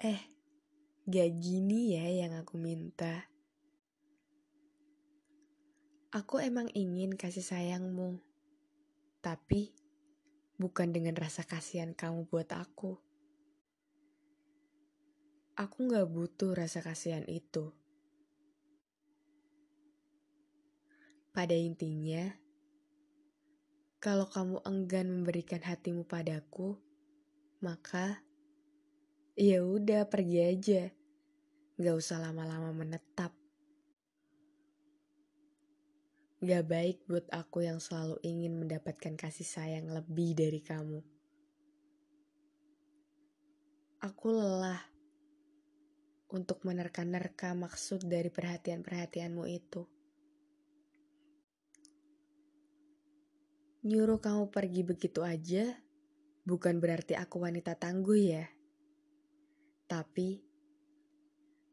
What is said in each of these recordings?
Gak gini ya yang aku minta. Aku emang ingin kasih sayangmu, tapi bukan dengan rasa kasihan kamu buat aku. Aku gak butuh rasa kasihan itu. Pada intinya, kalau kamu enggan memberikan hatimu padaku, maka ya udah pergi aja. Gak usah lama-lama menetap. Gak baik buat aku yang selalu ingin mendapatkan kasih sayang lebih dari kamu. Aku lelah untuk menerka-nerka maksud dari perhatian-perhatianmu itu. Nyuruh kamu pergi begitu aja bukan berarti aku wanita tangguh ya. Tapi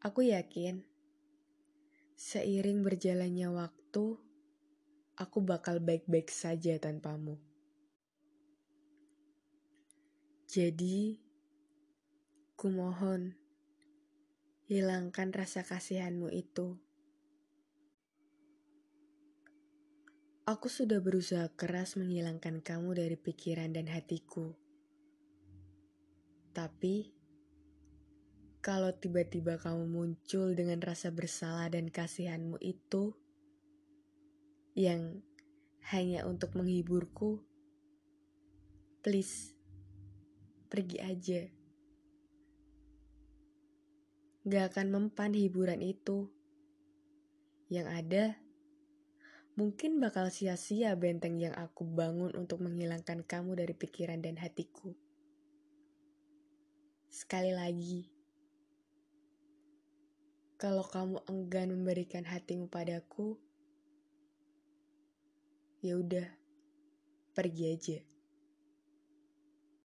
aku yakin seiring berjalannya waktu aku bakal baik-baik saja tanpamu. Jadi, kumohon, hilangkan rasa kasihanmu itu. Aku sudah berusaha keras menghilangkan kamu dari pikiran dan hatiku. Tapi, kalau tiba-tiba kamu muncul dengan rasa bersalah dan kasihanmu itu, yang hanya untuk menghiburku, please pergi aja. Gak akan mempan hiburan itu. Yang ada, mungkin bakal sia-sia benteng yang aku bangun untuk menghilangkan kamu dari pikiran dan hatiku. Sekali lagi, kalau kamu enggan memberikan hatimu padaku, ya udah pergi aja